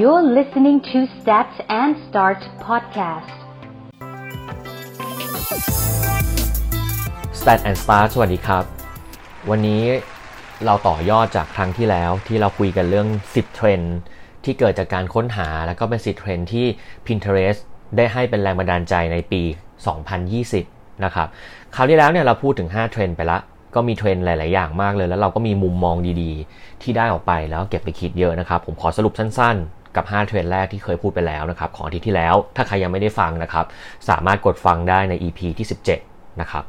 You're listening to Stats and Start podcast. Stat and Start สวัสดีครับ วันนี้เราต่อยอดจากครั้งที่แล้วที่เราคุยกันเรื่อง 10 เทรนด์ที่เกิดจากการค้นหาแล้วก็เป็น 10 เทรนด์ที่ Pinterest ได้ให้เป็นแรงบันดาลใจในปี 2020 นะครับ คราวที่แล้วเนี่ยเราพูดถึง 5 เทรนด์ไปละ ก็มีเทรนด์หลาย ๆ อย่างมากเลย แล้วเราก็มีมุมมองดีๆ ที่ได้ออกไปแล้วเก็บไปคิดเยอะนะครับ ผมขอสรุปสั้น ๆ กับ 5 เทรนแรกที่เคยพูดไปแล้วนะครับ ของอาทิตย์ที่แล้ว ถ้าใครยังไม่ได้ฟังนะครับ สามารถกดฟังได้ใน EP ที่ 17 นะครับ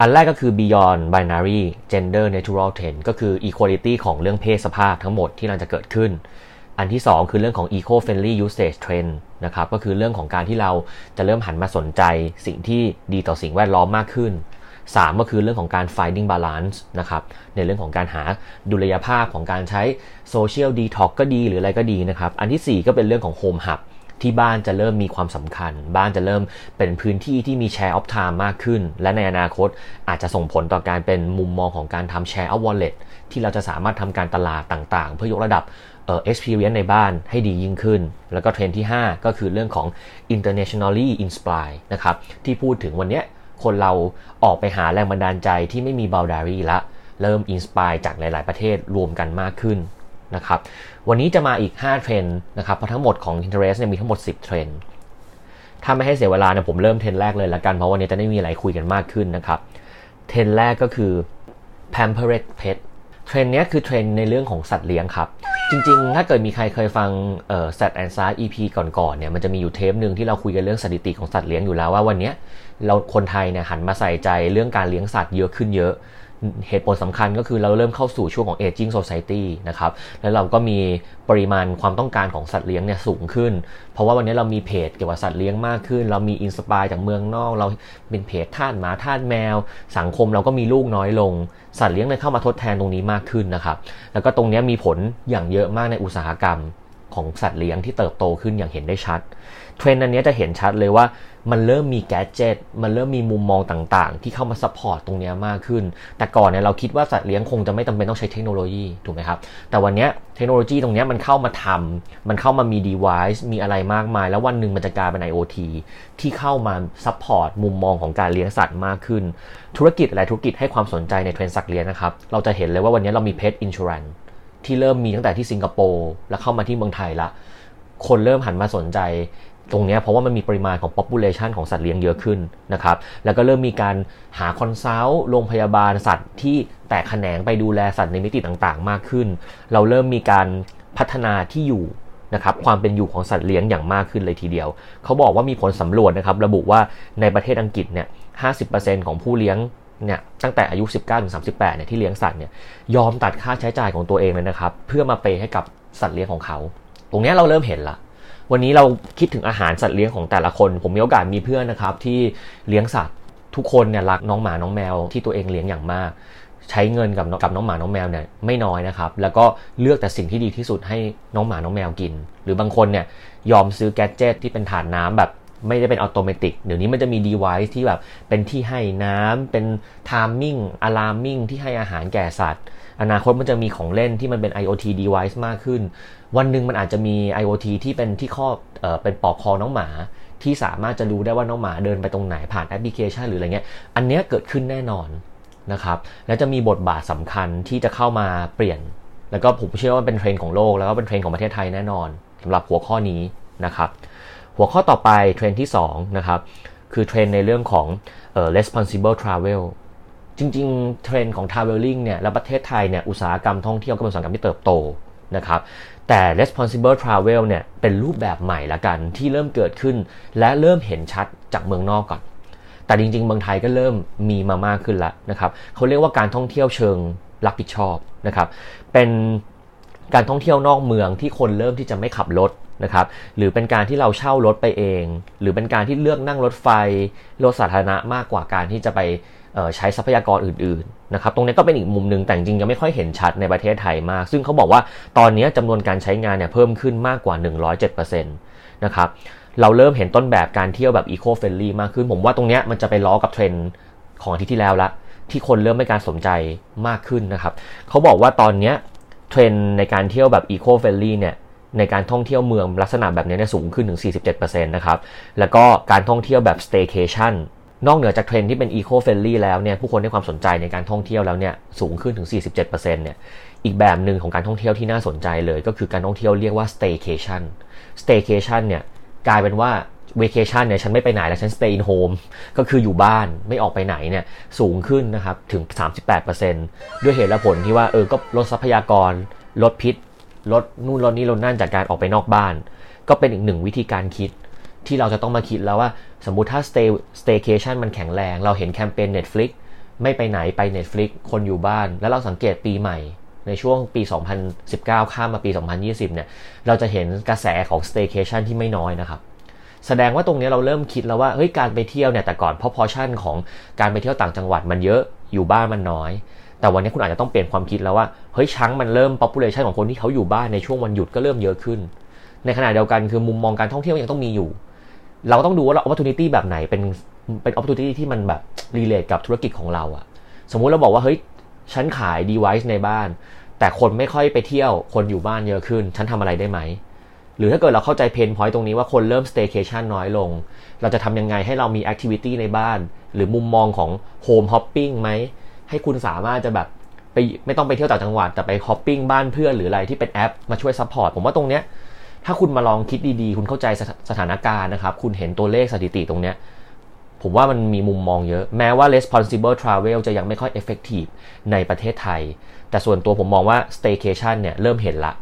อันแรกก็คือ beyond binary gender natural trend ก็คือ equality ของเรื่องเพศสภาพทั้งหมดที่เราจะเกิดขึ้นอันที่ 2 คือเรื่องของ eco friendly usage trend นะครับ ก็คือเรื่องของการที่เราจะเริ่มหันมาสนใจสิ่งที่ดีต่อสิ่งแวดล้อมมากขึ้น 3 ก็คือเรื่องของการ finding balance นะครับ ในเรื่องของการหาดุลยภาพของการใช้ social detox ก็ดีหรืออะไรก็ดีนะครับ อันที่ 4 ก็เป็นเรื่องของ home hub ที่บ้านจะเริ่มมีความสำคัญ บ้านจะเริ่มเป็นพื้นที่ที่มี share of time มากขึ้น และในอนาคตอาจจะส่งผลต่อการเป็นมุมมองของการทำ share of wallet ที่เราจะสามารถทำการตลาดต่างๆ เพื่อยกระดับเอ่อ experience ในบ้านให้ดียิ่งขึ้น แล้วก็เทรนด์ที่ 5 ก็คือเรื่องของ internationally inspired นะครับ ที่พูดถึงวันนี้ คนเราออกไปหาแรงบันดาลใจที่ไม่มี boundary ละ เริ่ม inspire จากหลาย ๆ ประเทศรวมกันมากขึ้นนะครับ วันนี้จะมาอีก 5 เทรนด์นะครับ เพราะทั้งหมดของ Pinterest เนี่ยมีทั้งหมด 10 เทรนด์ ถ้าไม่ให้เสียเวลาเนี่ยผมเริ่มเทรนด์แรกเลยละกัน เพราะวันนี้จะได้มีอะไรคุยกันมากขึ้นนะครับ เทรนด์แรกก็คือ pampered pet เทรนด์นี้คือเทรนด์ในเรื่องของสัตว์เลี้ยงครับ จริงๆ ถ้าเกิดมีใครเคยฟังเอ่อ Sat and s a r EP ก่อนๆเนี่ยมันจะมีอยู่เทปหนึ่งที่เราคุยกันเรื่องสถิติของสัตว์เลี้ยงอยู่แล้วว่าวันนี้เราคนไทยเนี่ยหันมาใส่ใจเรื่องการเลี้ยงสัตว์เยอะขึ้นเยอะ เหตุผลสำคัญก็คือเราเริ่มเข้าสู่ช่วงของ aging society นะครับ แล้วเราก็มีปริมาณความต้องการของสัตว์เลี้ยงเนี่ยสูงขึ้น เพราะว่าวันนี้เรามีเพจเกี่ยวกับสัตว์เลี้ยงมากขึ้น เรามีอินสปายจากเมืองนอก เราเป็นเพจท่านหมาท่านแมว สังคมเราก็มีลูกน้อยลง สัตว์เลี้ยงเลยเข้ามาทดแทนตรงนี้มากขึ้นนะครับ แล้วก็ตรงนี้มีผลอย่างเยอะมากในอุตสาหกรรมของสัตว์เลี้ยงที่เติบโตขึ้นอย่างเห็นได้ชัด เทรนด์อันนี้จะเห็นชัดเลยว่า มันเริ่มมี gadget มันเริ่มมีมุมมองต่างๆ ที่เข้ามา support ตรงนี้มากขึ้น แต่ก่อนเนี่ยเราคิดว่าสัตว์เลี้ยงคงจะไม่จำเป็นต้องใช้เทคโนโลยีถูกไหมครับ แต่วันนี้เทคโนโลยีตรงนี้มันเข้ามาทำมันเข้ามามี device มีอะไรมากมาย แล้ววันหนึ่งมันจะกลายเป็น IoT ที่เข้ามาsupport มุมมองของการเลี้ยงสัตว์มากขึ้น ธุรกิจหลายธุรกิจให้ความสนใจในเทรนด์สัตว์เลี้ยงนะครับ เราจะเห็นเลยว่าวันนี้เรามี pet insurance ที่เริ่มมีตั้งแต่ที่สิงคโปร์แล้วเข้ามาที่เมืองไทยละ คนเริ่มหันมาสนใจ ตรงนี้เพราะว่ามันมีปริมาณของ population ของสัตว์เลี้ยงเยอะขึ้นนะครับ แล้วก็เริ่มมีการหา consult โรงพยาบาลสัตว์ที่แตกแขนงไปดูแลสัตว์ในมิติต่างๆ มากขึ้น เราเริ่มมีการพัฒนาที่อยู่นะครับความเป็นอยู่ของสัตว์เลี้ยงอย่างมากขึ้นเลยทีเดียว เขาบอกว่ามีผลสำรวจนะครับระบุว่าในประเทศอังกฤษเนี่ย 50%ของผู้เลี้ยงเนี่ยตั้งแต่อายุ 19-38 เนี่ยที่เลี้ยงสัตว์เนี่ยยอมตัดค่าใช้จ่ายของตัวเองเลยนะครับ เพื่อมาเปย์ให้กับสัตว์เลี้ยงของเขา ตรงนี้เราเริ่มเห็นละ วันนี้เราคิดถึงอาหารสัตว์เลี้ยงของแต่ละคน ผมมีโอกาสมีเพื่อนนะครับที่เลี้ยงสัตว์ทุกคนเนี่ยรักน้องหมาน้องแมวที่ตัวเองเลี้ยงอย่างมาก ใช้เงินกับกับน้องหมาน้องแมวเนี่ยไม่น้อยนะครับ แล้วก็เลือกแต่สิ่งที่ดีที่สุดให้น้องหมาน้องแมวกิน หรือบางคนเนี่ยยอมซื้อแกดเจิตที่เป็นถานน้ำแบบ ไม่ได้เป็นอัตโนมัติเดี๋ยวนี้มันจะมี device ที่แบบเป็นที่ให้น้ำเป็น timing alarming ที่ให้อาหารแก่สัตว์ อนาคตมันจะมีของเล่นที่มันเป็น IoT device มากขึ้น วันหนึ่งมันอาจจะมี IoT ที่เป็นที่ข้อเออเป็นปอกคอน้องหมา ที่สามารถจะรู้ได้ว่าน้องหมาเดินไปตรงไหนผ่านแอปพลิเคชันหรืออะไรเงี้ยอันเนี้ยเกิดขึ้นแน่นอนนะครับและจะมีบทบาทสำคัญที่จะเข้ามาเปลี่ยน แล้วก็ผมเชื่อว่าเป็นเทรนด์ของโลกแล้วก็เป็นเทรนด์ของประเทศไทยแน่นอนสำหรับหัวข้อนี้นะครับ หัวข้อต่อไปเทรนด์ที่2นะครับคือเทรนด์ในเรื่องของเอ่อ responsible travel จริงๆ เทรนด์ของ traveling เนี่ยและประเทศไทยเนี่ยอุตสาหกรรมท่องเที่ยวก็เป็นอุตสาหกรรมที่เติบโตนะครับแต่ responsible travel เนี่ยเป็นรูปแบบใหม่ละกันที่เริ่มเกิดขึ้น และเริ่มเห็นชัดจากเมืองนอกก่อน แต่จริงๆเมืองไทยก็เริ่มมีมามากขึ้นแล้วนะครับเขาเรียกว่าการท่องเที่ยวเชิงรับผิดชอบนะครับเป็นการท่องเที่ยวนอกเมืองที่คนเริ่มที่จะไม่ขับรถ นะครับหรือเป็นการที่เราเช่ารถไปเอง หรือเป็นการที่เลือกนั่งรถไฟรถสาธารณะมากกว่าการที่จะไปใช้ทรัพยากรอื่นๆนะครับตรงนี้ก็เป็นอีกมุมหนึ่งแต่จริงยังไม่ค่อยเห็นชัดในประเทศไทยมาก ซึ่งเขาบอกว่าตอนนี้จำนวนการใช้งานเนี่ยเพิ่มขึ้นมากกว่า 107%นะครับเราเริ่มเห็นต้นแบบการเที่ยวแบบ eco friendly มากขึ้น ผมว่าตรงนี้มันจะไปล้อกับเทรนด์ของอาทิตย์ที่แล้วละที่คนเริ่มให้การสนใจมากขึ้นนะครับเขาบอกว่าตอนนี้เทรนด์ในการเที่ยวแบบ eco friendly เนี่ย ในการท่องเที่ยวเมืองลักษณะแบบนี้เนี่ยสูงขึ้นถึง 47%นะครับ แล้วก็การท่องเที่ยวแบบ staycation นอกเหนือจากเทรนด์ที่เป็น eco friendly แล้วเนี่ยผู้คนให้ความสนใจในการท่องเที่ยวแล้วเนี่ยสูงขึ้นถึง 47%เนี่ยอีกแบบหนึ่งของการท่องเที่ยวที่น่าสนใจเลยก็คือการท่องเที่ยวเรียกว่า staycation staycation เนี่ยกลายเป็นว่า vacation เนี่ยฉันไม่ไปไหนแล้วฉัน stay in home ก็คืออยู่บ้านไม่ออกไปไหนเนี่ยสูงขึ้นนะครับถึง 38%ด้วยเหตุและผลที่ว่าเออก็ลดทรัพยากรลดพิษ ลดนู่นลดนี่ลดนั่นจากการออกไปนอกบ้าน ก็เป็นอีกหนึ่งวิธีการคิดที่เราจะต้องมาคิดแล้วว่าสมมุติถ้า stay staycation มันแข็งแรง เราเห็นแคมเปญ Netflix ไม่ไปไหนไป Netflix คนอยู่บ้าน แล้วเราสังเกตปีใหม่ ในช่วงปี 2019 ข้ามมาปี 2020 เนี่ย เราจะเห็นกระแสของ staycation ที่ไม่น้อยนะครับ แสดงว่าตรงนี้เราเริ่มคิดแล้วว่าเฮ้ยการไปเที่ยวเนี่ยแต่ก่อนพอพอชั่นของการไปเที่ยวต่างจังหวัดมันเยอะอยู่บ้านมันน้อย แต่วันนี้คุณอาจจะต้องเปลี่ยนความคิดแล้วว่าเฮ้ยช้างมันเริ่ม population ของคนที่เขาอยู่บ้านในช่วงวันหยุดก็เริ่มเยอะขึ้น ในขณะเดียวกันคือมุมมองการท่องเที่ยวยังต้องมีอยู่ เราต้องดูว่าเรา opportunity แบบไหนเป็นเป็น opportunity ที่มันแบบ relate กับธุรกิจของเราอะสมมุติเราบอกว่าเฮ้ยฉันขาย device ในบ้าน แต่คนไม่ค่อยไปเที่ยวคนอยู่บ้านเยอะขึ้น ฉันทำอะไรได้ไหมหรือถ้าเกิดเราเข้าใจเพนพอยต์ตรงนี้ว่าคนเริ่ม staycation น้อยลง เราจะทำยังไงให้เรามี activity ในบ้าน หรือมุมมองของ home hopping ไหม ให้คุณสามารถจะแบบไปไม่ต้องไปเที่ยวต่างจังหวัดแต่ไป hopping บ้านเพื่อนหรืออะไรที่เป็นแอปมาช่วย support ผมว่าตรงเนี้ยถ้าคุณมาลองคิดดีๆ คุณเข้าใจสถานการณ์นะครับ คุณเห็นตัวเลขสถิติตรงเนี้ยผมว่ามันมีมุมมองเยอะ แม้ว่า responsible travel จะยังไม่ค่อย effective ในประเทศไทย แต่ส่วนตัวผมมองว่า staycation เนี่ยเริ่มเห็นละ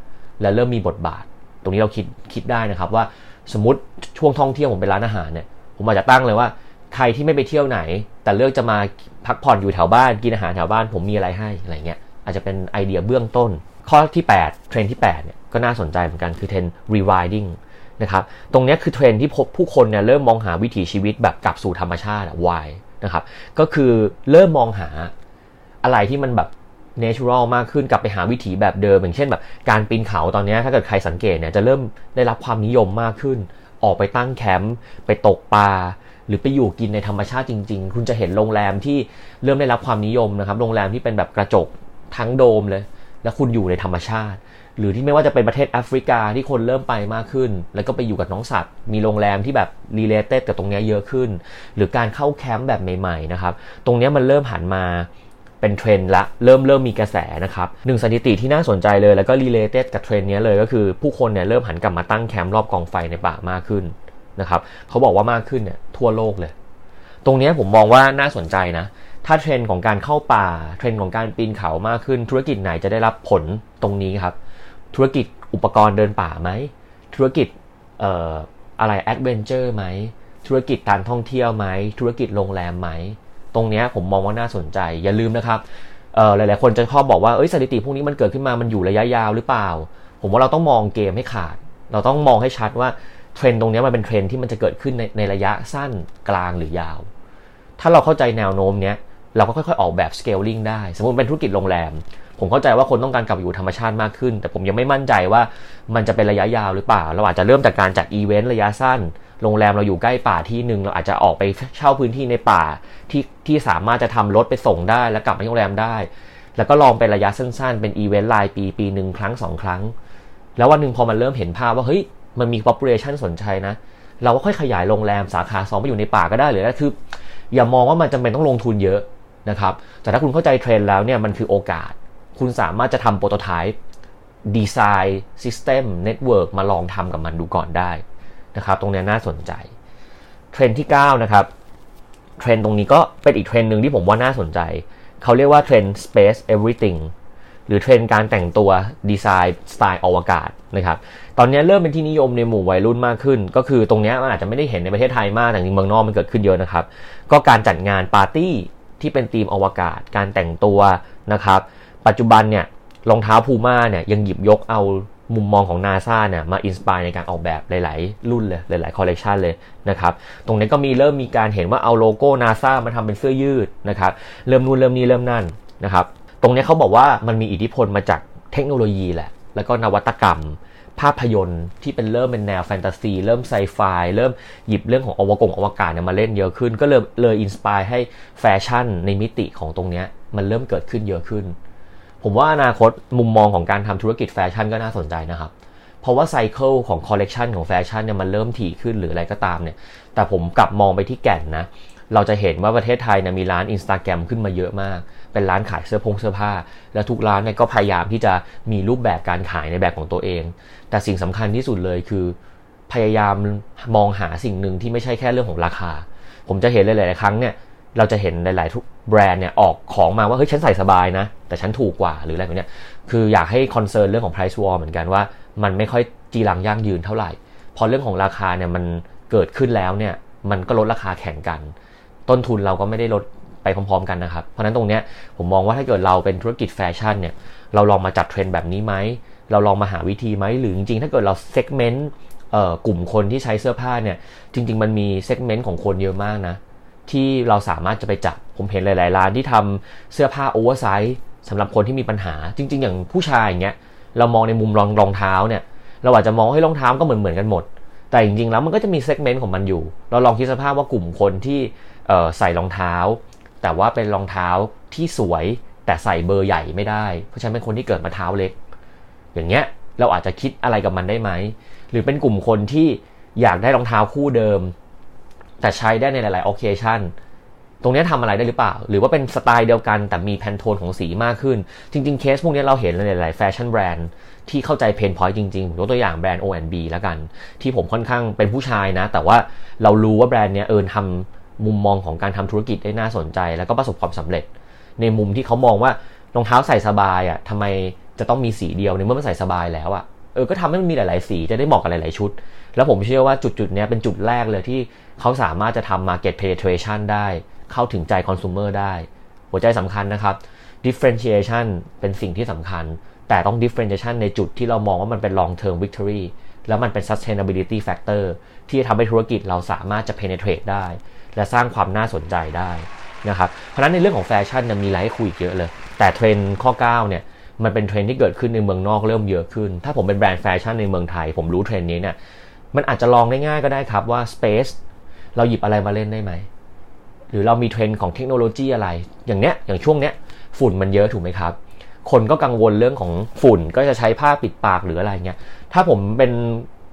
และเริ่มมีบทบาท ตรงนี้เราคิดคิดได้นะครับว่าสมมติช่วงท่องเที่ยวผมเป็นร้านอาหารเนี่ย ผมอาจจะตั้งเลยว่า ใครที่ไม่ไปเที่ยวไหน แต่เลือกจะมาพักผ่อนอยู่แถวบ้านกินอาหารแถวบ้านผมมีอะไรให้อะไรเงี้ยอาจจะเป็นไอเดียเบื้องต้น ข้อที่ 8 เทรนด์ที่8เนี่ยก็น่าสนใจเหมือนกันคือเทรน rewilding นะครับตรงนี้คือเทรนด์ที่พบผู้คนเนี่ยเริ่มมองหาวิถีชีวิตแบบกลับสู่ธรรมชาติวายนะครับก็คือเริ่มมองหาอะไรที่มันแบบ natural มากขึ้นกลับไปหาวิถีแบบเดิม อย่างเช่นแบบการปีนเขาตอนนี้ถ้าเกิดใครสังเกตเนี่ยจะเริ่มได้รับความนิยมมากขึ้น ออกไปตั้งแคมป์ไปตกปลา หรือไปอยู่กินในธรรมชาติจริง ๆ คุณจะเห็นโรงแรมที่เริ่มได้รับความนิยมนะครับ โรงแรมที่เป็นแบบกระจกทั้งโดมเลย แล้วคุณอยู่ในธรรมชาติ หรือที่ไม่ว่าจะเป็นประเทศแอฟริกาที่คนเริ่มไปมากขึ้น แล้วก็ไปอยู่กับน้องสัตว์ มีโรงแรมที่แบบ related กับตรงนี้เยอะขึ้น หรือการเข้าแคมป์แบบใหม่ๆนะครับ ตรงนี้มันเริ่มหันมาเป็นเทรนด์ละเริ่มเริ่มมีกระแสนะครับหนึ่งสถิติที่น่าสนใจเลยแล้วก็ related กับเทรนด์นี้เลยก็คือผู้คนเนี่ยเริ่มหันกลับมาตั้งแคมป์รอบกองไฟในป่ามากขึ้น นะครับเขาบอกว่ามากขึ้นเนี่ยทั่วโลกเลย ตรงนี้ผมมองว่าน่าสนใจนะ ถ้าเทรนด์ของการเข้าป่าเทรนด์ของการปีนเขามากขึ้น ธุรกิจไหนจะได้รับผลตรงนี้ครับ ธุรกิจอุปกรณ์เดินป่าไหมธุรกิจเอ่ออะไร adventure ไหมธุรกิจการท่องเที่ยวไหมธุรกิจโรงแรมไหมตรงนี้ผมมองว่าน่าสนใจ อย่าลืมนะครับเอ่อหลายๆคนจะชอบบอกว่าเอ้ยสถิติพวกนี้มันเกิดขึ้นมามันอยู่ระยะยาวหรือเปล่า ผมว่าเราต้องมองเกมให้ขาด เราต้องมองให้ชัดว่า เทรนด์ตรงนี้มันเป็นเทรนด์ที่มันจะเกิดขึ้นในในระยะสั้นกลางหรือยาว ถ้าเราเข้าใจแนวโน้มเนี้ยเราก็ค่อยๆออกแบบ scaling ได้ สมมติเป็นธุรกิจโรงแรม ผมเข้าใจว่าคนต้องการกลับอยู่ธรรมชาติมากขึ้น แต่ผมยังไม่มั่นใจว่ามันจะเป็นระยะยาวหรือเปล่า เราอาจจะเริ่มจากการจัดอีเวนต์ระยะสั้น โรงแรมเราอยู่ใกล้ป่าที่หนึ่งเราอาจจะออกไปเช่าพื้นที่ในป่าที่ที่สามารถจะทำรถไปส่งได้ แล้วกลับมาโรงแรมได้ แล้วก็ลองเป็นระยะสั้นๆ เป็นอีเวนต์รายปีปีหนึ่งครั้งสองครั้ง แล้ววันหนึ่งพอมันเริ่มเห็นภาพว่าเฮ้ย มันมี population สนใจนะ เราก็ค่อยขยายโรงแรมสาขาสองไปอยู่ในป่าก็ได้หรือคือ อย่ามองว่ามันจำเป็นต้องลงทุนเยอะนะครับ แต่ถ้าคุณเข้าใจเทรนด์แล้วเนี่ยมันคือโอกาส คุณสามารถจะทำ prototype design system network มาลองทำกับมันดูก่อนได้นะครับ ตรงนี้น่าสนใจ เทรนด์ที่ 9 นะครับ เทรนด์ตรงนี้ก็เป็นอีกเทรนด์หนึ่งที่ผมว่าน่าสนใจ เขาเรียกว่าเทรน space everything รือเทรนการแต่งตัวดีไซน์สไตล์อวกาศนะครับตอนนี้เริ่มเป็นที่นิยมในหมู่วัยรุ่นมากขึ้น ก็คือตรงนี้มันอาจจะไม่ได้เห็นในประเทศไทยมากแต่ในเมืองนอกมันเกิดขึ้นเยอะนะครับ ก็การจัดงานปาร์ตี้ที่เป็นธีมอวกาศ การแต่งตัวนะครับ ปัจจุบันเนี่ยรองเท้าพูม่าเนี่ยยังหยิบยกเอามุมมองของนาซาเนี่ยมา inspire ในการออกแบบหลาย ๆ รุ่นเลยหลาย ๆ คอลเลกชันเลยนะครับตรงนี้ก็มีเริ่มมีการเห็นว่าเอาโลโก้นาซามาทำเป็นเสื้อยืดนะครับเริ่มนู่นเริ่มนี้เริ่มนั่นนะครับ ตรงนี้เขาบอกว่ามันมีอิทธิพลมาจากเทคโนโลยีแหละ แล้วก็นวัตกรรม ภาพยนตร์ที่เป็นเริ่มเป็นแนวแฟนตาซี เริ่มไซไฟเริ่มหยิบเรื่องของอวกงอวกาศเนี่ยมาเล่นเยอะขึ้น ก็เลยเลย inspire ให้แฟชั่นในมิติของตรงนี้มันเริ่มเกิดขึ้นเยอะขึ้น ผมว่าอนาคตมุมมองของการทำธุรกิจแฟชั่นก็น่าสนใจนะครับเพราะว่า cycle ของคอลเลกชันของแฟชั่นเนี่ยมันเริ่มถี่ขึ้นหรืออะไรก็ตามเนี่ย แต่ผมกลับมองไปที่แก่นนะ เราจะเห็นว่าประเทศไทยเนี่ยมีร้านอินสตาแกรมขึ้นมาเยอะมาก เป็นร้านขายเสื้อผงเสื้อผ้า แล้วทุกร้านเนี่ยก็พยายามที่จะมีรูปแบบการขายในแบบของตัวเอง แต่สิ่งสำคัญที่สุดเลยคือ พยายามมองหาสิ่งหนึ่งที่ไม่ใช่แค่เรื่องของราคา ผมจะเห็นหลาย ๆ ครั้งเนี่ยเราจะเห็นหลาย ๆ ทุกแบรนด์เนี่ยออกของมาว่าเฮ้ยฉันใส่สบายนะ แต่ฉันถูกกว่าหรืออะไรแบบนี้คืออยากให้ concern เรื่องของ price war เหมือนกันว่า มันไม่ค่อยจีรังยั่งยืนเท่าไหร่พอเรื่องของราคาเนี่ยมันเกิดขึ้นแล้วเนี่ยมันก็ลดราคาแข่งกัน ต้นทุนเราก็ไม่ได้ลดไปพร้อมๆกันนะครับ เพราะนั้นตรงเนี้ยผมมองว่าถ้าเกิดเราเป็นธุรกิจแฟชั่นเนี่ยเราลองมาจัดเทรนด์แบบนี้ไหม เราลองมาหาวิธีไหม หรือจริงๆ ถ้าเกิดเรา segment กลุ่มคนที่ใช้เสื้อผ้าเนี่ย จริง ๆ มันมี segment ของคนเยอะมากนะ ที่เราสามารถจะไปจับ ผมเห็นหลาย ๆ ร้านที่ทำเสื้อผ้าโอเวอร์ไซส์สำหรับคนที่มีปัญหา จริง ๆ อย่างผู้ชายอย่างเงี้ย เรามองในมุมรองรองเท้าเนี่ย เราอาจจะมองให้รองเท้าก็เหมือนเหมือนกันหมด แต่จริงๆแล้วมันก็จะมี segment ของมันอยู่ เราลองคิดสภาพว่ากลุ่มคนที่ใส่รองเท้า แต่ว่าเป็นรองเท้าที่สวยแต่ใส่เบอร์ใหญ่ไม่ได้ เพราะฉะนั้นเป็นคนที่เกิดมาเท้าเล็ก อย่างเงี้ยเราอาจจะคิดอะไรกับมันได้ไหม หรือเป็นกลุ่มคนที่อยากได้รองเท้าคู่เดิม แต่ใช้ได้ในหลาย ๆ occasion ตรงนี้ทำอะไรได้หรือเปล่า หรือว่าเป็นสไตล์เดียวกันแต่มี pantone ของสีมากขึ้น จริง ๆ เคสพวกนี้เราเห็นในหลายๆแฟชั่นแบรนด์ที่เข้าใจ pain point จริงๆผมยกตัวอย่างแบรนด์ O&B แล้วกัน ที่ผมค่อนข้างเป็นผู้ชายนะ แต่ว่าเรารู้ว่าแบรนด์เนี้ยเอินทำมุมมองของการทำธุรกิจได้น่าสนใจ แล้วก็ประสบความสำเร็จ ในมุมที่เขามองว่ารองเท้าใส่สบายอะทำไมจะต้องมีสีเดียวในเมื่อมันใส่สบายแล้วอะเออก็ทำให้มันมีหลาย ๆ สีจะได้เหมาะกับหลาย ๆ ชุด แล้วผมเชื่อว่าจุดๆนี้เป็นจุดแรกเลยที่เขาสามารถจะทำ market penetration ได้ เข้าถึงใจ consumer ได้ หัวใจสำคัญนะครับ differentiation เป็นสิ่งที่สำคัญ แต่ต้อง differentiation ในจุดที่เรามองว่ามันเป็น long term victory แล้วมันเป็น sustainability factor ที่จะทำให้ธุรกิจเราสามารถจะ penetrate ได้ และสร้างความน่าสนใจได้นะครับ เพราะฉะนั้นในเรื่องของแฟชั่นมีอะไรให้คุยเยอะเลย แต่เทรนด์ข้อ 9 เนี่ยมันเป็นเทรนด์ที่เกิดขึ้นในเมืองนอกเริ่มเยอะขึ้น ถ้าผมเป็นแบรนด์แฟชั่นในเมืองไทย ผมรู้เทรนด์นี้เนี่ย มันอาจจะลองได้ง่ายก็ได้ครับว่า Space เราหยิบอะไรมาเล่นได้ไหม หรือเรามีเทรนด์ของเทคโนโลยีอะไร อย่างเนี้ยอย่างช่วงเนี้ยฝุ่นมันเยอะถูกไหมครับ คนก็กังวลเรื่องของฝุ่นก็จะใช้ผ้าปิดปากหรืออะไรเงี้ยถ้าผมเป็น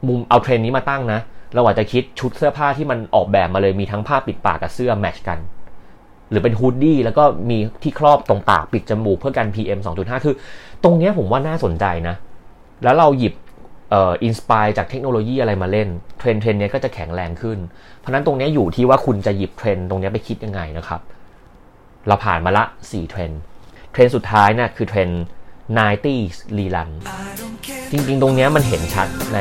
มุมเอาเทรนด์นี้มาตั้งนะเราอาจจะคิดชุดเสื้อผ้าที่มันออกแบบมาเลยมีทั้งผ้าปิดปากกับเสื้อแมทช์กัน หรือเป็นฮูดดี้แล้วก็มีที่ครอบตรงปากปิดจมูกเพื่อกัน PM 2.5 คือ ตรงเนี้ยผมว่าน่าสนใจนะ แล้วเราหยิบ inspire จากเทคโนโลยีอะไรมาเล่นเทรนด์เทรนด์นี้ก็จะแข็งแรงขึ้น เพราะนั้นตรงนี้อยู่ที่ว่าคุณจะหยิบเทรนด์ตรงนี้ไปคิดยังไงนะครับ เราผ่านมาละ 4 เทรนด์ เทรนด์สุดท้ายน่ะคือเทรนด์ 90s rerun จริงๆ ตรงนี้มันเห็นชัดใน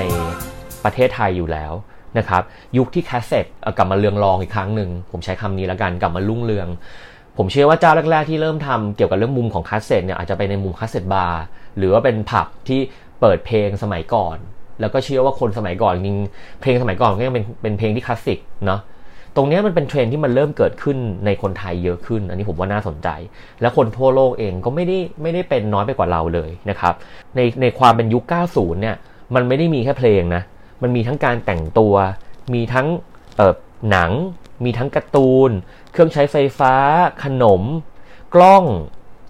ประเทศไทยอยู่แล้วนะครับ ยุคที่แคสเซ็ตกลับมาเรืองรองอีกครั้งหนึ่ง ผมใช้คำนี้แล้วกันกลับมารุ่งเรือง ผมเชื่อว่าเจ้าแรก ๆ ที่เริ่มทำเกี่ยวกับเรื่องมุมของคาสเซ็ตเนี่ยอาจจะไปในมุม cassette barหรือว่าเป็นผับที่ เปิดเพลงสมัยก่อน แล้วก็เชื่อว่าคนสมัยก่อนจริงเพลงสมัยก่อนก็ยังเป็นเป็นเพลงที่คลาสสิกเนาะตรงนี้มันเป็นเทรนด์ที่มันเริ่มเกิดขึ้นในคนไทยเยอะขึ้น อันนี้ผมว่าน่าสนใจ และคนทั่วโลกเองก็ไม่ได้ไม่ได้เป็นน้อยไปกว่าเราเลยนะครับ ในในความเป็นยุค 90 เนี่ย มันไม่ได้มีแค่เพลงนะ มันมีทั้งการแต่งตัว มีทั้งเออหนัง มีทั้งการ์ตูน เครื่องใช้ไฟฟ้า ขนม กล้อง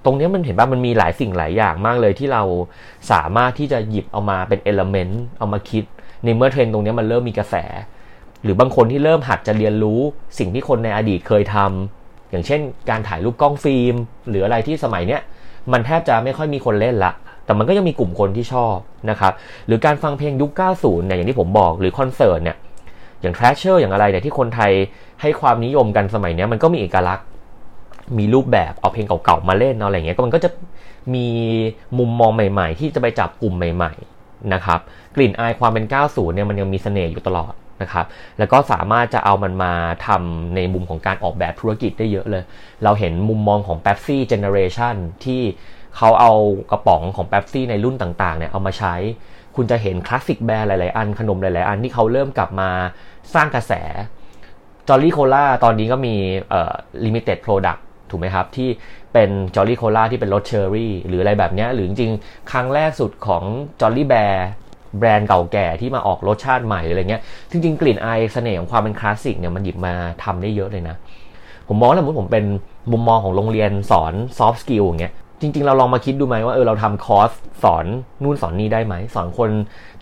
รงนี้มันเห็นว่ามันมีหลายสิ่งหลายอย่างมากเลยที่เราสามารถที่จะหยิบเอามาเป็นเอลเมนต์เอามาคิด ในเมื่อเทรนตรงนี้มันเริ่มมีกระแส หรือบางคนที่เริ่มหัดจะเรียนรู้สิ่งที่คนในอดีตเคยทำอย่างเช่น การถ่ายรูปกล้องฟิล์ม หรืออะไรที่สมัยเนี้ยมันแทบจะไม่ค่อยมีคนเล่นละแต่มันก็ยังมีกลุ่มคนที่ชอบนะครับหรือการฟังเพลงยุค 90 เนี่ยอย่างที่ผมบอกหรือคอนเสิร์ตเนี่ยอย่าง t r a s h e r อย่างอะไรเนี่ยที่คนไทยให้ความนิยมกันสมัยนี้มันก็มีเอกลักษณ์ มีรูปแบบเอาเพลงเก่าๆมาเล่นเอาอะไรเงี้ยก็มันก็จะมีมุมมองใหม่ๆ ที่จะไปจับกลุ่มใหม่ๆนะครับกลิ่นอายความเป็น 90 เนี่ยมันยังมีเสน่ห์อยู่ตลอดนะครับแล้วก็สามารถจะเอามันมาทำในมุมของการออกแบบธุรกิจได้เยอะเลย เราเห็นมุมมองของ Pepsi Generation ที่เขาเอากระป๋องของ Pepsi ในรุ่นต่างๆเนี่ยเอามาใช้ คุณจะเห็น classic brand หลายๆ อันขนมหลายๆ อันที่เขาเริ่มกลับมาสร้างกระแสจอลลี่โคล่าตอนนี้ก็มีเอ่อ limited product ถูกไหมครับ ที่เป็นจอลลี่โคล่าที่เป็นรสเชอร์รี่หรืออะไรแบบนี้หรือจริงๆ ครั้งแรกสุดของจอลลี่แบร์แบรนด์เก่าแก่ที่มาออกรสชาติใหม่อะไรเงี้ยจริงๆ กลิ่นอายเสน่ห์ของความเป็นคลาสสิกเนี่ยมันหยิบมาทำได้เยอะเลยนะ ผมมองแล้วสมมติผมเป็นมุมมองของโรงเรียนสอน soft skill อย่างเงี้ยจริง ๆ เราลองมาคิดดูไหมว่าเออเราทำคอร์สสอนนู่นสอนนี่ได้ไหม สอนคน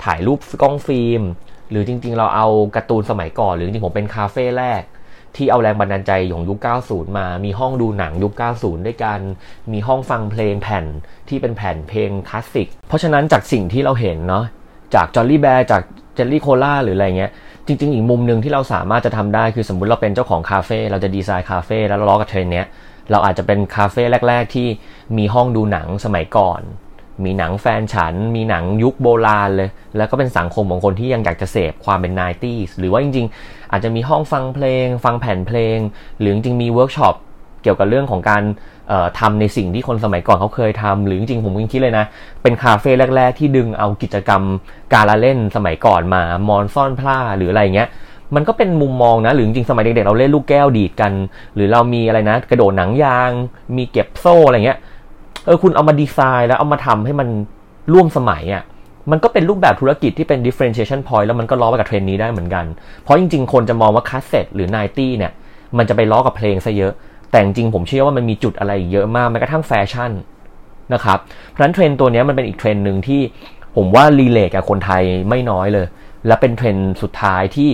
ถ่ายรูปกล้องฟิล์ม หรือจริง ๆ เราเอาการ์ตูนสมัยก่อน หรือจริงผมเป็นคาเฟ่แรก ที่เอาแรงบันดาลใจของยุค 90 มา มีห้องดูหนังยุค 90 ด้วยกัน มีห้องฟังเพลงแผ่นที่เป็นแผ่นเพลงคลาสสิก เพราะฉะนั้นจากสิ่งที่เราเห็นเนาะ จากจอลลี่แบร์ จากจอลลี่โคล่าหรืออะไรเงี้ย จริง ๆ อีกมุมหนึ่งที่เราสามารถจะทำได้คือสมมุติเราเป็นเจ้าของคาเฟ่ เราจะดีไซน์คาเฟ่แล้วเราล้อกับเทรนด์เนี้ย เราอาจจะเป็นคาเฟ่แรก ๆ ที่มีห้องดูหนังสมัยก่อน มีหนังแฟนฉัน มีหนังยุคโบราณเลย แล้วก็เป็นสังคมของคนที่ยังอยากจะเสพความเป็น 90s หรือว่าจริง ๆ อาจจะมีห้องฟังเพลง ฟังแผ่นเพลง หรือจริงมีเวิร์กช็อปเกี่ยวกับเรื่องของการทำในสิ่งที่คนสมัยก่อนเขาเคยทำหรือจริงๆผมยังคิดเลยนะ เป็นคาเฟ่แรก ๆ ที่ดึงเอากิจกรรมการละเล่นสมัยก่อนมามอญซ่อนผ้าหรืออะไรเงี้ยมันก็เป็นมุมมองนะ หรือจริงสมัยเด็กๆเราเล่นลูกแก้วดีดกัน หรือเรามีอะไรนะ กระโดดหนังยาง มีเก็บโซ่อะไรเงี้ย เออคุณเอามาดีไซน์แล้วเอามาทำให้มันร่วมสมัยอะ่ะมันก็เป็นรูปแบบธุรกิจที่เป็น differentiation point แล้วมันก็ล้อไปกับเทรนด์นี้ได้เหมือนกัน เพราะจริง ๆ คนจะมองว่าคาสเซ็ตหรือ90เนี่ย มันจะไปล้อกับเพลงซะเยอะ แต่จริงผมเชื่อว่ามันมีจุดอะไรเยอะมากแม้กระทั่งแฟชั่นนะครับ เพราะฉะนั้นเทรนด์ตัวนี้มันเป็นอีกเทรนด์หนึ่งที่ผมว่า relate กับคนไทยไม่น้อยเลย และเป็นเทรนด์สุดท้ายที่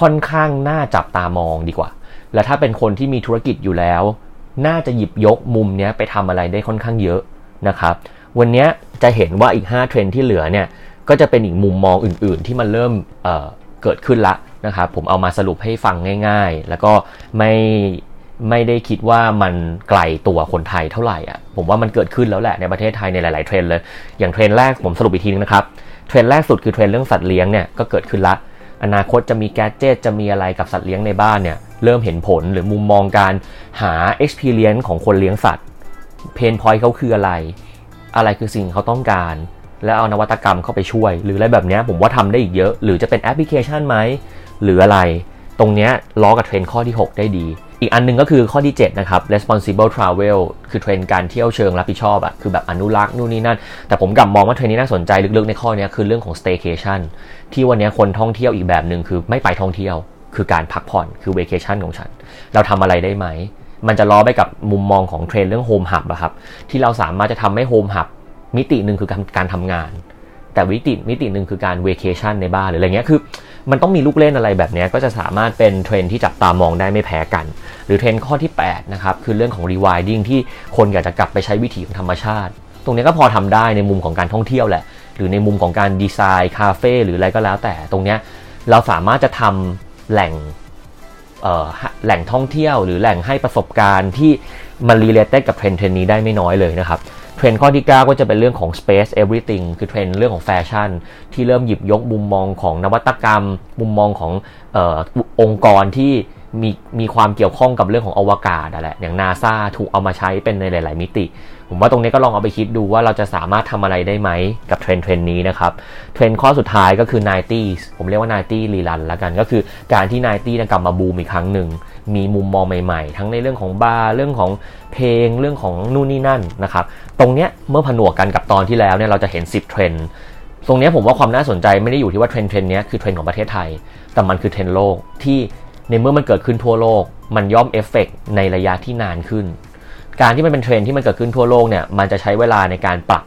ค่อนข้างน่าจับตามองดีกว่า และถ้าเป็นคนที่มีธุรกิจอยู่แล้ว น่าจะหยิบยกมุมนี้ไปทำอะไรได้ค่อนข้างเยอะนะครับ วันนี้จะเห็นว่าอีก 5 เทรนด์ที่เหลือเนี่ยก็จะเป็นอีกมุมมองอื่น ๆ ที่มันเริ่มเกิดขึ้นละนะครับผมเอามาสรุปให้ฟังง่าย ๆ แล้วก็ไม่ไม่ได้คิดว่ามันไกลตัวคนไทยเท่าไหร่อะผมว่ามันเกิดขึ้นแล้วแหละในประเทศไทยในหลาย ๆ เทรนด์เลย อย่างเทรนด์แรกผมสรุปอีกทีนึงนะครับเทรนด์แรกสุดคือเทรนด์เรื่องสัตว์เลี้ยงเนี่ยก็เกิดขึ้นละ อนาคตจะมี gadget จะมีอะไรกับสัตว์เลี้ยงในบ้านเนี่ยเริ่มเห็นผลหรือมุมมองการหา experience ของคนเลี้ยงสัตว์ pain point เขาคืออะไร อะไรคือสิ่งเขาต้องการ แล้วเอานวัตกรรมเข้าไปช่วย หรืออะไรแบบนี้ผมว่าทำได้อีกเยอะ หรือจะเป็นแอปพลิเคชันไหมหรืออะไร ตรงนี้ล้อกับเทรนด์ข้อที่ 6 ได้ดี อีกอันนึงก็คือข้อที่ 7 นะครับ responsible travel คือเทรนด์การเที่ยวเชิงรับผิดชอบอะคือแบบอนุรักษ์นู่นนี่นั่น แต่ผมกลับมองว่าเทรนด์นี้น่าสนใจลึกๆในข้อนี้คือเรื่องของ staycation ที่วันนี้คนท่องเที่ยวอีกแบบหนึ่งคือไม่ไปท่องเที่ยว คือการพักผ่อนคือ vacation ของฉัน เราทำอะไรได้ไหม มันจะล้อไปกับมุมมองของเทรนด์เรื่อง home hub อะครับที่เราสามารถจะทำให้ home hub มิติหนึ่งคือการการทำงาน แต่วิติมิติหนึ่งคือการเวเคชันในบ้านหรืออะไรเงี้ยคือ มันต้องมีลูกเล่นอะไรแบบนี้ก็จะสามารถเป็นเทรนด์ที่จับตามองได้ไม่แพ้กัน หรือเทรนด์ข้อที่8นะครับคือเรื่องของ rewilding ที่คนอยากจะกลับไปใช้วิถีของธรรมชาติ ตรงนี้ก็พอทำได้ในมุมของการท่องเที่ยวแหละ หรือในมุมของการดีไซน์คาเฟ่หรืออะไรก็แล้วแต่ตรงนี้เราสามารถจะทำแหล่งแหล่งท่องเที่ยว หรือแหล่งให้ประสบการณ์ที่มัน relate กับเทรนด์เทรนด์นี้ได้ไม่น้อยเลยนะครับ เทรนด์ข้อที่ 9 ก็จะเป็นเรื่องของ space everything คือเทรนด์เรื่องของแฟชั่น ที่เริ่มหยิบยกมุมมองของนวัตกรรม มุมมองของออองค์กรที่มีมีความเกี่ยวข้องกับเรื่องของอวกาศนั่นแหละอย่างนาซาถูกเอามาใช้เป็นในหลาย ๆ มิติ ผมว่าตรงนี้ก็ลองเอาไปคิดดูว่าเราจะสามารถทำอะไรได้ไหมกับเทรนด์เทรนด์นี้นะครับ เทรนด์ข้อสุดท้ายก็คือ 90s ผมเรียกว่า 90 rerun แล้วกัน ก็คือการที่ 90กลับมาบูมอีกครั้งหนึ่ง มีมุมมองใหม่ๆ ทั้งในเรื่องของบาร์เรื่องของเพลงเรื่องของนู่นนี่นั่นนะครับ ตรงเนี้ยเมื่อผนวกกันกับตอนที่แล้วเนี่ยเราจะเห็น 10 เทรนด์ตรงนี้ผมว่าความน่าสนใจไม่ได้อยู่ที่ว่าเทรนด์เทรนด์นี้คือเทรนด์ของประเทศไทย แต่มันคือเทรนด์โลกที่ในเมื่อมันเกิดขึ้นทั่วโลก มันย่อมเอฟเฟกในระยะที่นานขึ้น การที่มันเป็นเทรนด์ที่มันเกิดขึ้นทั่วโลกเนี่ยมันจะใช้เวลาในการปรับ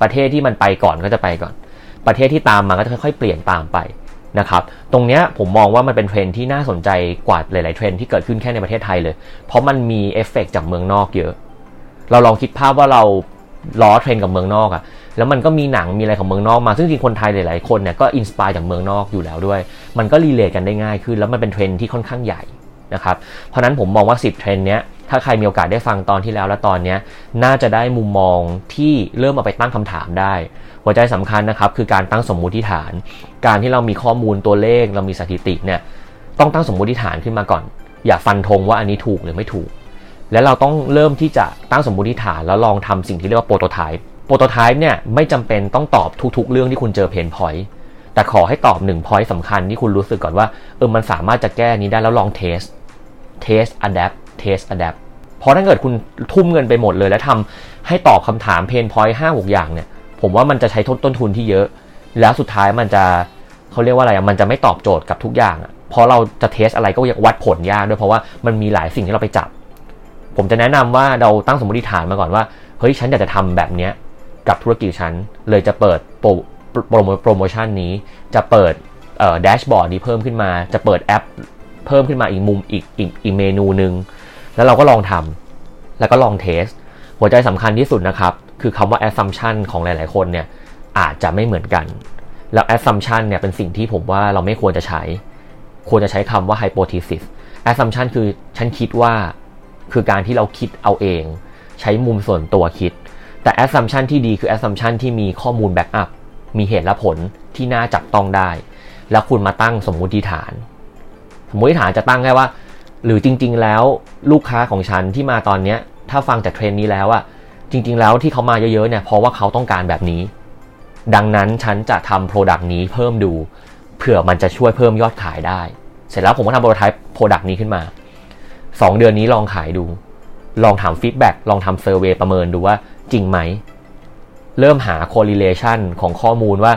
ประเทศที่มันไปก่อนก็จะไปก่อน ประเทศที่ตามมาก็จะค่อยๆ เปลี่ยนตามไปนะครับตรงเนี้ยผมมองว่ามันเป็นเทรนด์ที่น่าสนใจกว่าหลายๆเทรนด์ที่เกิดขึ้นแค่ในประเทศไทยเลย เพราะมันมีเอฟเฟกจากเมืองนอกเยอะ เราลองคิดภาพว่าเราล้อเทรนด์กับเมืองนอกอะแล้วมันก็มีหนังมีอะไรของเมืองนอกมาซึ่งจริงคนไทยหลายๆคนเนี่ยก็ inspire จากเมืองนอกอยู่แล้วด้วย มันก็ relate กันได้ง่ายขึ้น แล้วมันเป็นเทรนด์ที่ค่อนข้างใหญ่นะครับเพราะนั้นผมมองว่า 10 เทรนด์เนี้ย ถ้าใครมีโอกาสได้ฟังตอนที่แล้วและตอนนี้น่าจะได้มุมมองที่เริ่มมาไปตั้งคำถามได้ หัวใจสำคัญนะครับคือการตั้งสมมุติฐาน การที่เรามีข้อมูลตัวเลขเรามีสถิติเนี่ยต้องตั้งสมมุติฐานขึ้นมาก่อน อย่าฟันธงว่าอันนี้ถูกหรือไม่ถูก แล้วเราต้องเริ่มที่จะตั้งสมมุติฐานแล้วลองทำสิ่งที่เรียกว่า prototype prototype เนี่ยไม่จำเป็นต้องตอบทุก ๆ เรื่องที่คุณเจอ pain point แต่ขอให้ตอบหนึ่ง point สำคัญที่คุณรู้สึกก่อนว่าเออมันสามารถจะแก้นี้ได้แล้วลอง test test adapt test adapt เพราะถ้าเกิดคุณทุ่มเงินไปหมดเลย แล้วทำให้ตอบคำถาม pain point ห้าหกอย่างเนี่ย ผมว่ามันจะใช้ต้นทุนที่เยอะ แล้วสุดท้ายมันจะเขาเรียกว่าอะไรมันจะไม่ตอบโจทย์กับทุกอย่างอะเพราะเราจะเทสอะไรก็ยังวัดผลยากด้วยเพราะว่ามันมีหลายสิ่งที่เราไปจับ ผมจะแนะนำว่าเราตั้งสมมติฐานมาก่อนว่าเฮ้ยฉันอยากจะทำแบบเนี้ยกับธุรกิจฉันเลยจะเปิดโปรโปรโมชั่นนี้จะเปิดเอ่อแดชบอร์ดนี้เพิ่มขึ้นมา จะเปิดแอปเพิ่มขึ้นมาอีกมุมอีกอีกอีกเมนูหนึ่ง แล้วเราก็ลองทำแล้วก็ลองเทส หัวใจสำคัญที่สุดนะครับ คือคำว่า assumption ของหลาย ๆ คนเนี่ยอาจจะไม่เหมือนกัน แล้ว assumption เนี่ยเป็นสิ่งที่ผมว่าเราไม่ควรจะใช้ ควรจะใช้คำว่า hypothesis assumption คือฉันคิดว่าคือการที่เราคิดเอาเอง ใช้มุมส่วนตัวคิด แต่ assumption ที่ดีคือ assumption ที่มีข้อมูล backup มีเหตุและผลที่น่าจับต้องได้ แล้วคุณมาตั้งสมมุติฐาน สมมติฐานจะตั้งแค่ว่า หรือจริง ๆ แล้วลูกค้าของฉันที่มาตอนเนี้ย ถ้าฟังจากเทรนด์นี้แล้วอะจริง ๆ แล้วที่เขามาเยอะๆเนี่ยเพราะว่าเขาต้องการแบบนี้ ดังนั้นฉันจะทำ product นี้เพิ่มดูเผื่อมันจะช่วยเพิ่มยอดขายได้ เสร็จแล้วผมก็ทำ prototype product นี้ขึ้นมา 2 เดือนนี้ลองขายดู ลองถาม feedback ลองทำ survey ประเมินดูว่าจริงไหม เริ่มหา correlation ของข้อมูลว่า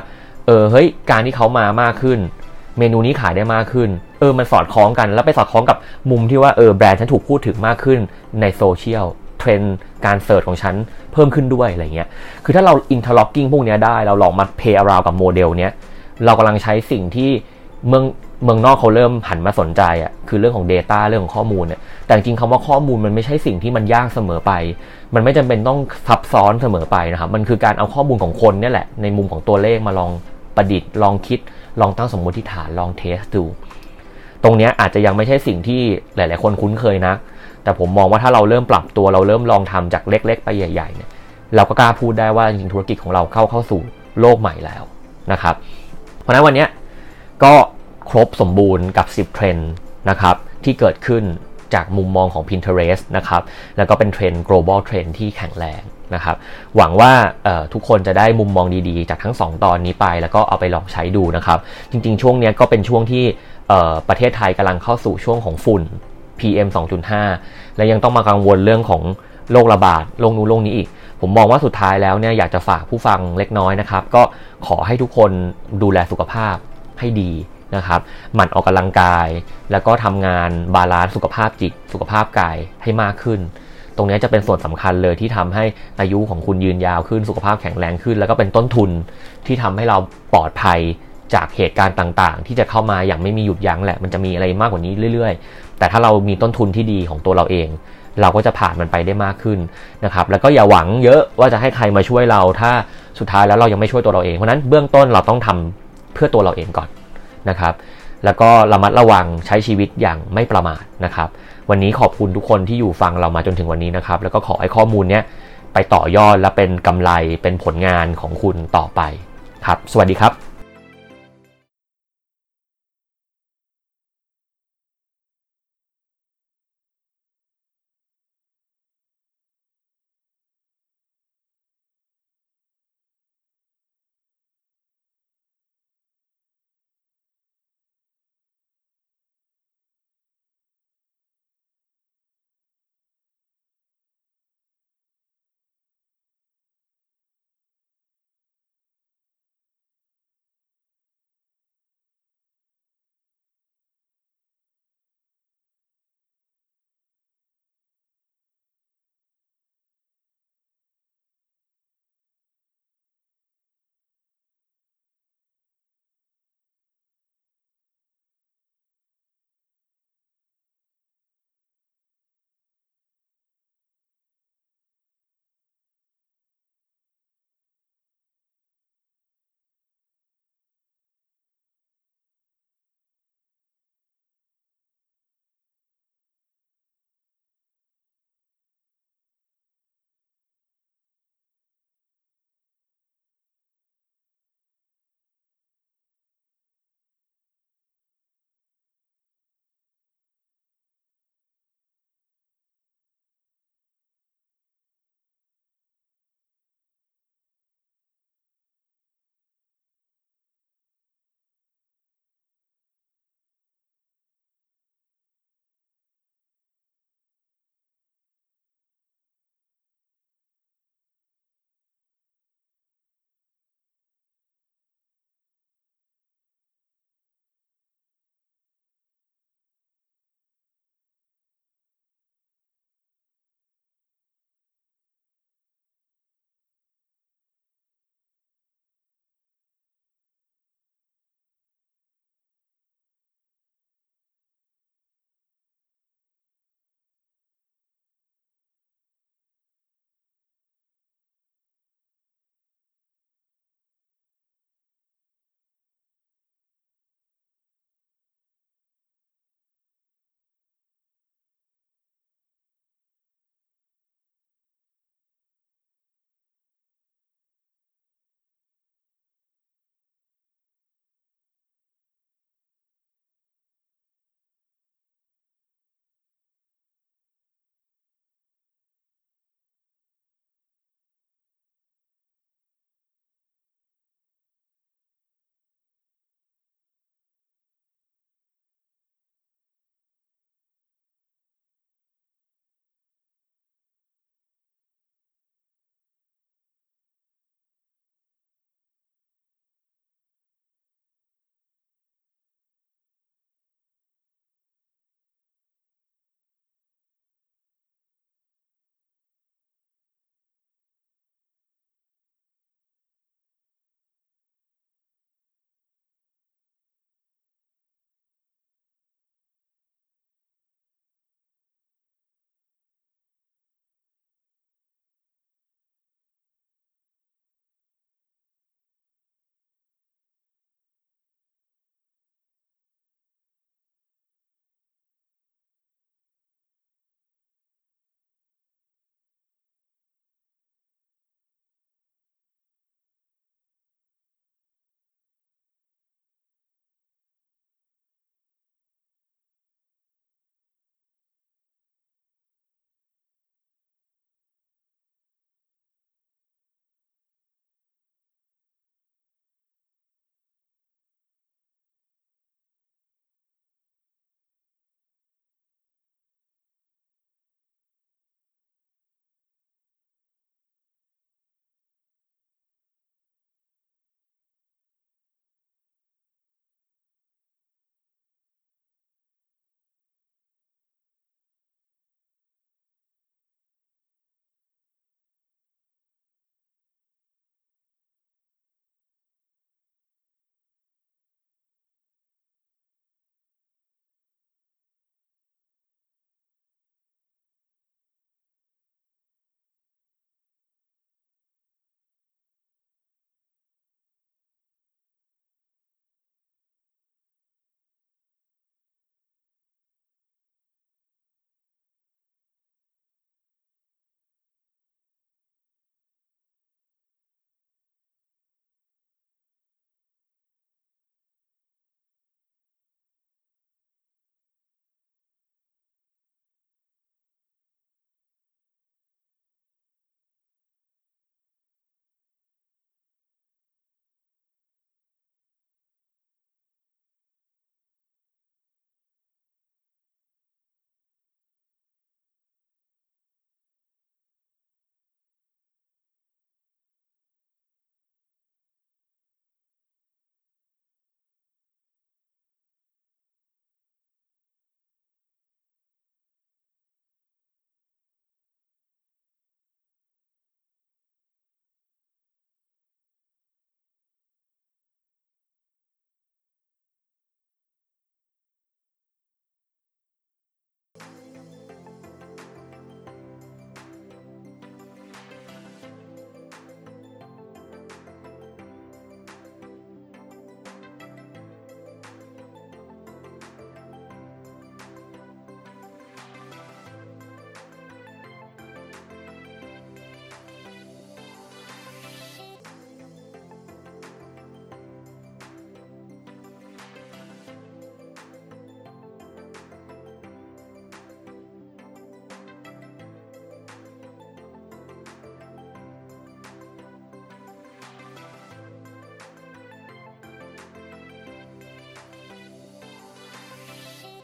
เออเฮ้ยการที่เขามามากขึ้น เมนูนี้ขายได้มากขึ้น เออมันสอดคล้องกันแล้วไปสอดคล้องกับมุมที่ว่าเออแบรนด์ฉันถูกพูดถึงมากขึ้นในโซเชียลเทรนด์การ search ของฉันเพิ่มขึ้นด้วยอะไรเงี้ย คือถ้าเรา interlocking พวกนี้ได้เราลองมา play around กับโมเดลเนี้ยเรากำลังใช้สิ่งที่เมืองเมืองนอกเขาเริ่มหันมาสนใจอะ่ะคือเรื่องของ Data เรื่องของข้อมูลเนี่ยแต่จริงๆคำว่าข้อมูลมันไม่ใช่สิ่งที่มันยากเสมอไป มันไม่จำเป็นต้องซับซ้อนเสมอไปนะครับมันคือการเอาข้อมูลของคนเนี่ยแหละในมุมของตัวเลขมาลองประดิษฐ์ลองคิด ลองตั้งสมมติฐานลอง test ดู ตรงนี้อาจจะยังไม่ใช่สิ่งที่หลาย ๆ คนคุ้นเคยนะ แต่ผมมองว่าถ้าเราเริ่มปรับตัวเราเริ่มลองทำจากเล็ก ๆ ไปใหญ่ ๆ เนี่ย เราก็กล้าพูดได้ว่าจริงธุรกิจของเราเข้าเข้าสู่โลกใหม่แล้วนะครับ เพราะฉะนั้นวันนี้ก็ครบสมบูรณ์กับ 10 เทรนด์นะครับที่เกิดขึ้นจากมุมมองของ Pinterest นะครับ แล้วก็เป็นเทรนด์ global trend ที่แข็งแรง นะครับ หวังว่าทุกคนจะได้มุมมองดีๆ จากทั้ง 2 ตอนนี้ไป แล้วก็เอาไปลองใช้ดูนะครับ จริงๆ ช่วงนี้ก็เป็นช่วงที่ประเทศไทยกำลังเข้าสู่ช่วงของฝุ่น PM 2.5 และยังต้องมากังวลเรื่องของโรคระบาดโรคนู้นโรคนี้อีก ผมมองว่าสุดท้ายแล้วเนี่ยอยากจะฝากผู้ฟังเล็กน้อยนะครับ ก็ขอให้ทุกคนดูแลสุขภาพให้ดีนะครับ หมั่นออกกำลังกาย แล้วก็ทำงานบาลานซ์สุขภาพจิต สุขภาพกายให้มากขึ้น ตรงนี้จะเป็นส่วนสำคัญเลยที่ทำให้อายุของคุณยืนยาวขึ้นสุขภาพแข็งแรงขึ้น แล้วก็เป็นต้นทุนที่ทำให้เราปลอดภัยจากเหตุการณ์ต่างๆ ที่จะเข้ามาอย่างไม่มีหยุดยั้งแหละ มันจะมีอะไรมากกว่านี้เรื่อยๆ แต่ถ้าเรามีต้นทุนที่ดีของตัวเราเอง เราก็จะผ่านมันไปได้มากขึ้นนะครับ แล้วก็อย่าหวังเยอะว่าจะให้ใครมาช่วยเรา ถ้าสุดท้ายแล้วเรายังไม่ช่วยตัวเราเอง เพราะนั้นเบื้องต้นเราต้องทำเพื่อตัวเราเองก่อนนะครับ แล้วก็ระมัดระวังใช้ชีวิตอย่างไม่ประมาทนะครับ วันนี้ขอบคุณทุกคนที่อยู่ฟังเรามาจนถึงวันนี้นะครับ แล้วก็ขอให้ข้อมูลเนี้ยไปต่อยอดและเป็นกำไรเป็นผลงานของคุณต่อไปครับ สวัสดีครับ